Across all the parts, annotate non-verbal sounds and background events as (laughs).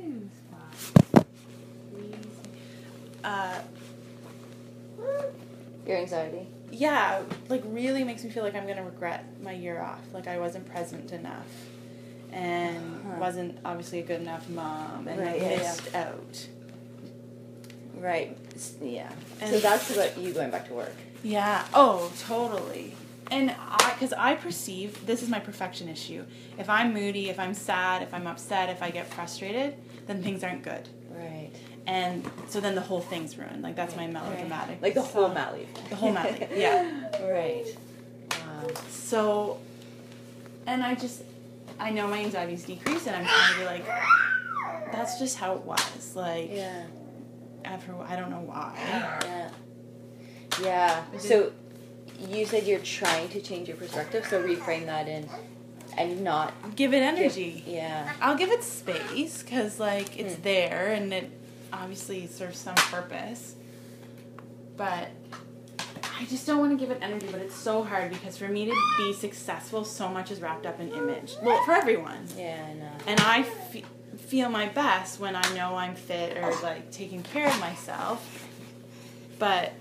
two spots. Three, Uh, Your anxiety. yeah, like really makes me feel like I'm gonna regret my year off. Like I wasn't present enough, and Huh. wasn't obviously a good enough mom, and I Right, yeah, yeah. missed out. Right. Yeah. so that's about you going back to work. Yeah. Oh, totally. And I, because I perceive this is my perfection issue. If I'm moody, if I'm sad, if I'm upset, if I get frustrated, then things aren't good. Right. And so then the whole thing's ruined. Like that's my melodramatic. Like the whole Mali. The whole Mali. (laughs) yeah. Right. Wow. So, and I just, I know my anxiety's decreased, and I'm trying to be like, that's just how it was. Like, Yeah. after I don't know why. Yeah. Yeah. So you said you're trying to change your perspective, so reframe that in and not Give it energy. yeah. I'll give it space because like it's Hmm. there and it obviously serves some purpose. But I just don't want to give it energy. But it's so hard because for me to be successful, so much is wrapped up in image. Well, for everyone. Yeah, I know. And I feel my best when I know I'm fit or like taking care of myself. But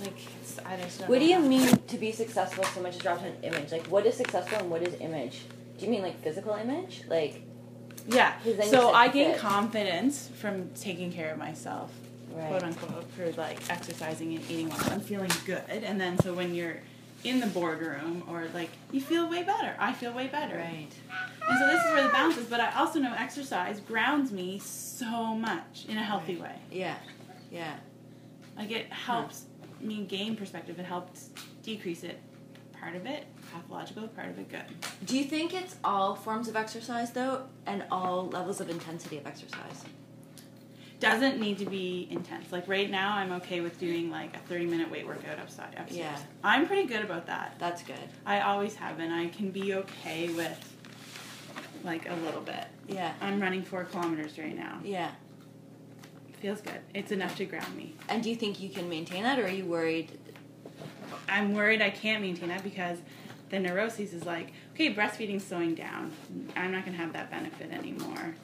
like it's, I just don't What know do you how- mean to be successful so much is wrapped in image? Like what is successful and what is image? Do you mean like physical image? Like Yeah. 'Cause then you So said I gain fit. confidence from taking care of myself. right. quote unquote for like exercising and eating well and feeling good and then so when you're in the boardroom or like you feel way better i feel way better Right. and so this is where the balance is but i also know exercise grounds me so much in a healthy way Yeah. Yeah. like it helps me gain perspective it helps decrease it part of it pathological part of it good Do you think it's all forms of exercise though and all levels of intensity of exercise? doesn't need to be intense like right now i'm okay with doing like a 30 minute weight workout upside upstairs Yeah. i'm pretty good about that That's good. I always have been. I can be okay with like a little bit. Yeah. I'm running four kilometers right now. Yeah. Feels good. It's enough to ground me. And do you think you can maintain that or are you worried I'm worried I can't maintain that because the neuroses is like, okay, breastfeeding's slowing down. I'm not gonna have that benefit anymore.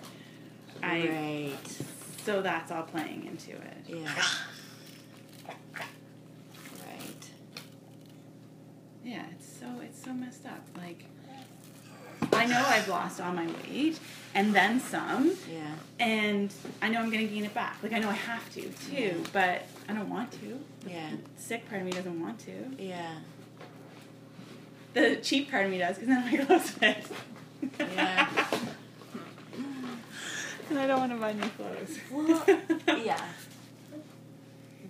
I Right. so that's all playing into it. Yeah. Right. Yeah, it's so it's so messed up. Like I know I've lost all my weight and then some. Yeah. and I know I'm gonna gain it back. Like I know I have to too, Yeah. but I don't want to. Yeah. The sick part of me doesn't want to. Yeah. The cheap part of me does because then my clothes fit. Yeah. (laughs) and I don't want to buy new clothes. Well, (laughs) yeah.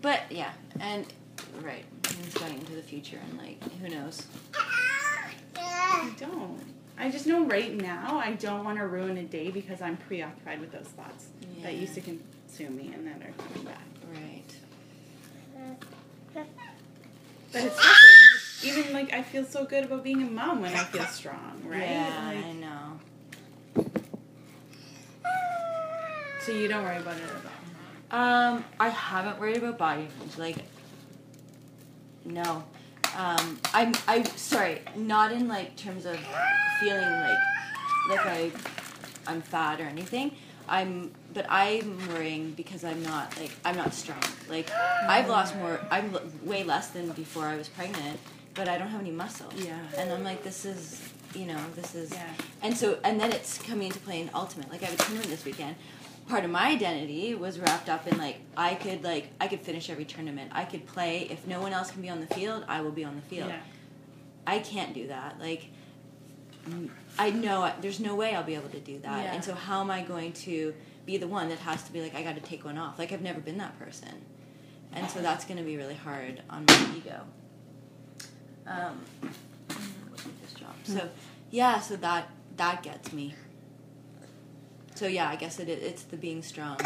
But yeah, and right, it's going into the future and like who knows? I don't. I just know right now I don't want to ruin a day because I'm preoccupied with those thoughts that used to consume me and then are coming back. Right. But it's different. Even like I feel so good about being a mom when I feel strong, right? Yeah, Like, I know. so you don't worry about it at all. Um, I haven't worried about body image. Like, no. Um, I'm. I'm sorry. Not in like terms of feeling like like I I'm fat or anything. I'm. But I'm worrying because I'm not like I'm not strong. Like I've lost more. I'm l- way less than before I was pregnant. But I don't have any muscle. Yeah. And I'm like, this is. You know, this is. Yeah. And so, and then it's coming into play in ultimate. Like I have a tournament this weekend. Part of my identity was wrapped up in like I could like I could finish every tournament. I could play. If no one else can be on the field, I will be on the field. Yeah. I can't do that. Like mm, I know I- there's no way I'll be able to do that. Yeah. And so how am I going to be the one that has to be like I got to take one off? Like I've never been that person. And so that's going to be really hard on my ego. Um, this job? So yeah, so that that gets me. So yeah, I guess it it's the being strong.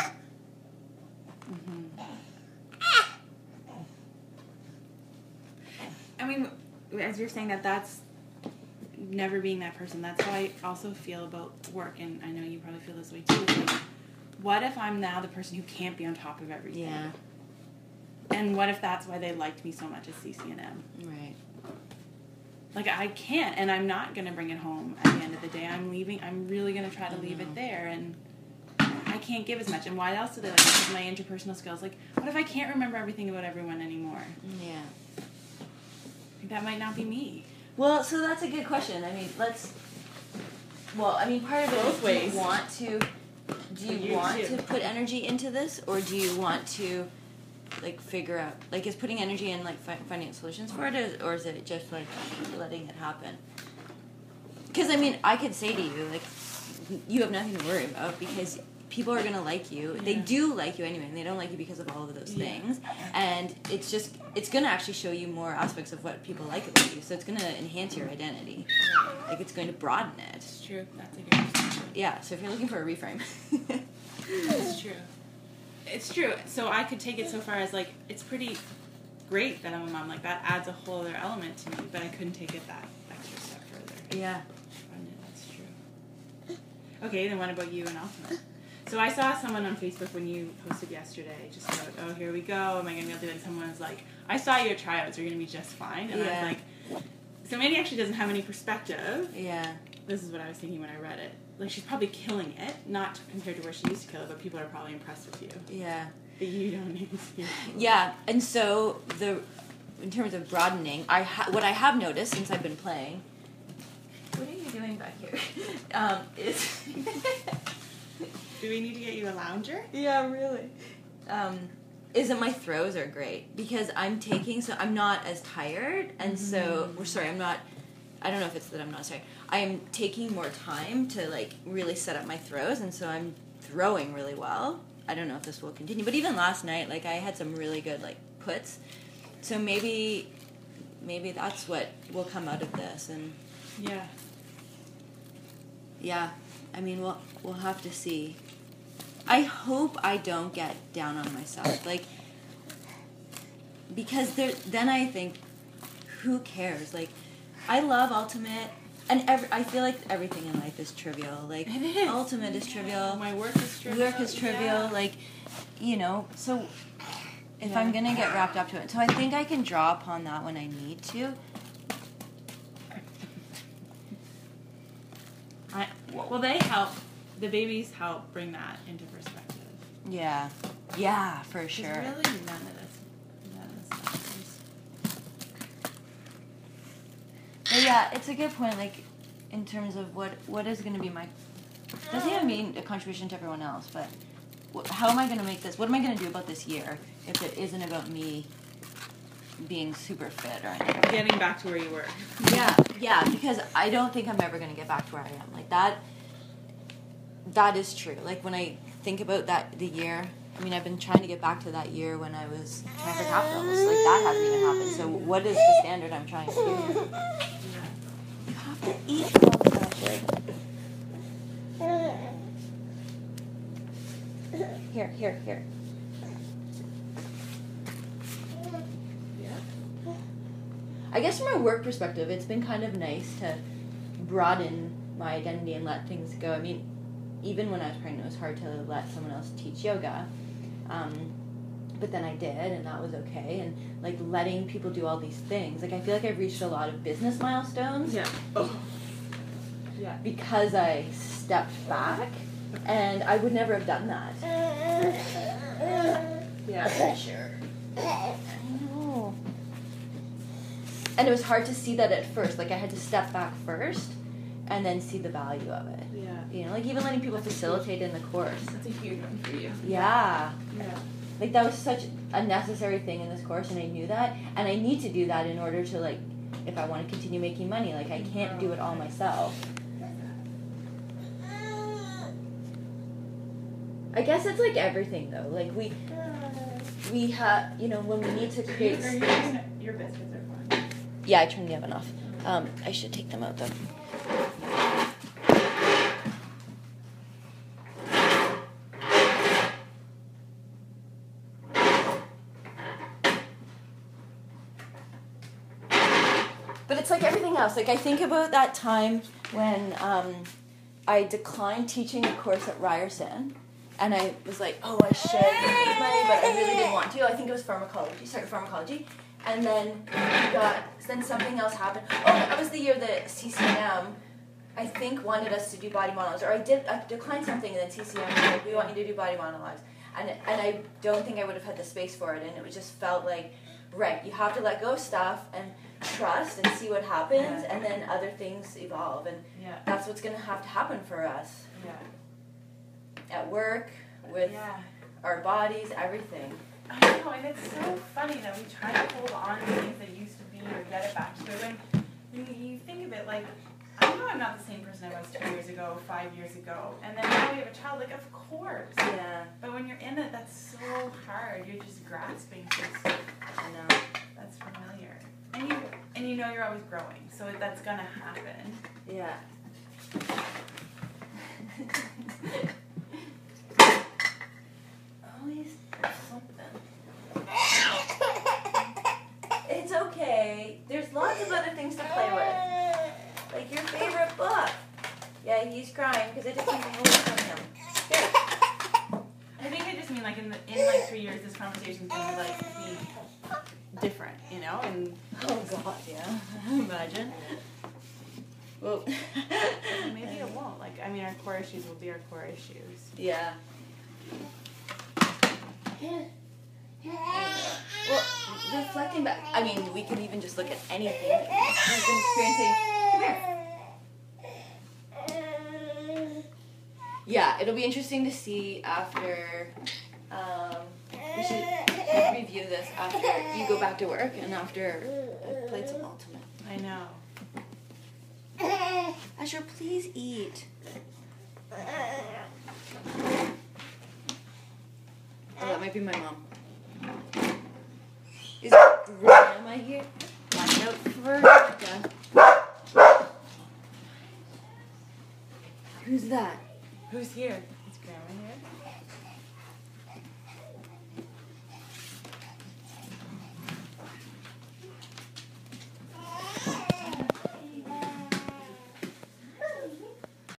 Mhm. I mean, as you're saying that, that's never being that person. That's how I also feel about work, and I know you probably feel this way too. Like, what if I'm now the person who can't be on top of everything? Yeah. And what if that's why they liked me so much as CCNM? Right. Like I can't, and I'm not gonna bring it home at the end of the day. I'm leaving. I'm really gonna try to leave it mm-hmm. there, and I can't give as much. And why else do they like? Because my interpersonal skills. Like, what if I can't remember everything about everyone anymore? Mm, yeah. That might not be me. Well, so that's a good question. I mean, let's. Well, I mean, part of it Both is ways. do you want to. Do you, You want too. to put energy into this, or do you want to, like, figure out like is putting energy in like fi- finding solutions for it, or is it just like letting it happen? Because I mean, I could say to you like, you have nothing to worry about because people are gonna like you. They do like you anyway, and they don't like you because of all of those Yeah. things. And it's just it's gonna actually show you more aspects of what people like about you. So it's gonna enhance your identity. Like it's going to broaden it. It's true. That's a good. Yeah. So if you're looking for a reframe, It's (laughs) true. It's true. So I could take it so far as like it's pretty great that I'm a mom. Like that adds a whole other element to me, but I couldn't take it that extra step further. yeah. Fun, That's true. Okay, then what about you and Ultimate? So I saw someone on Facebook when you posted yesterday, just about, oh, here we go. Am I going to be able to do it? And someone was like, I saw your tryouts. You're going to be just fine. And I Yeah. was like, so Mandy actually doesn't have any perspective. Yeah. This is what I was thinking when I read it. Like, she's probably killing it, not compared to where she used to kill it, but people are probably impressed with you. Yeah. But you don't see it. Yeah. And so the in terms of broadening, I ha- what I have noticed since I've been playing. What are you doing back here? (laughs) Um, is Do we need to get you a lounger? Yeah, really. Um, is that my throws are great because I'm taking so I'm not as tired and so we're sorry I'm not I don't know if it's that I'm not sorry I'm taking more time to like really set up my throws and so I'm throwing really well I don't know if this will continue but even last night like I had some really good like puts so maybe maybe that's what will come out of this and Yeah. Yeah, I mean, we'll we'll have to see. I hope I don't get down on myself, like because there. Then I think, who cares? Like, I love ultimate, and every, I feel like everything in life is trivial. Like, is. ultimate is trivial. My work is trivial. Work is trivial. Yeah. Like, you know. So, if Yeah. I'm gonna get wrapped up to it, so I think I can draw upon that when I need to. Well, they help. The babies help bring that into perspective. Yeah. Yeah, for sure. Really, none of this, none of this stuff. But yeah, it's a good point. Like, in terms of what what is going to be my doesn't even mean a contribution to everyone else, but wh- how am I going to make this? What am I going to do about this year if it isn't about me being super fit or anything? Getting back to where you were. Yeah, yeah, because I don't think I'm ever going to get back to where I am. Like that. That is true. Like when I think about that, the year. I mean, I've been trying to get back to that year when I was trying for top levels. Like that hasn't even happened. So what is the standard I'm trying to do? You have to eat all. Here, here, here. I guess from a work perspective, it's been kind of nice to broaden my identity and let things go. I mean, even when I was pregnant, it was hard to let someone else teach yoga. Um, but then I did, and that was okay. And like letting people do all these things. Like I feel like I've reached a lot of business milestones Yeah. Oh. Yeah. because I stepped back, and I would never have done that. Yeah. (laughs) For sure. I know. And it was hard to see that at first. Like I had to step back first, and then see the value of it. Yeah. You know, like even letting people facilitate in the course. That's a huge one for you. Yeah. Yeah. Like that was such a necessary thing in this course, and I knew that, and I need to do that in order to like, if I want to continue making money. Like I can't do it all myself. I guess it's like everything though. Like we we have, you know, when we need to create Are you Your biscuits are fine. Yeah, I turned the oven off. Um, I should take them out though. But it's like everything else. Like I think about that time when um, I declined teaching a course at Ryerson, and I was like, oh, I should make money, but I really didn't want to. I think it was pharmacology. Sorry, pharmacology. And then got then something else happened. Oh, that was the year that CCM I think wanted us to do body monologues, or I did I declined something, and then TCM was like, "We want you to do body monologues," and and I don't think I would have had the space for it, and it just felt like, right, you have to let go of stuff and trust and see what happens, Yeah. and then other things evolve, and Yeah. that's what's gonna have to happen for us Yeah. at work with Yeah. our bodies, everything. I know, and it's so funny that we try to hold on to things that used to be or get it back to. When, you think of it, like, I know I'm not the same person I was two years ago, five years ago, and then now we have a child, like, of course. Yeah, But when you're in it, that's so hard. You're just grasping I know. that's familiar. And you, and you know you're always growing, so that's gonna happen. Yeah. Always something. It's okay. There's lots of other things to play with. Like your favorite book. Yeah, he's crying because I took something away from him. Here. (laughs) I think I just mean like in the, in like three years, this conversation's gonna be like be different, you know, and (laughs) Oh god, yeah. (laughs) Imagine. Well, (laughs) maybe it won't. Like, I mean, our core issues will be our core issues. Yeah. Well, reflecting back, I mean, we could even just look at anything we've been experiencing. Come here. Yeah, it'll be interesting to see after. Um, we should review this after you go back to work and after I've played some Ultimate. I know. Asher, please eat. Oh, that might be my mom. Is grandma here? Watch out for Rebecca. Who's that? Who's here?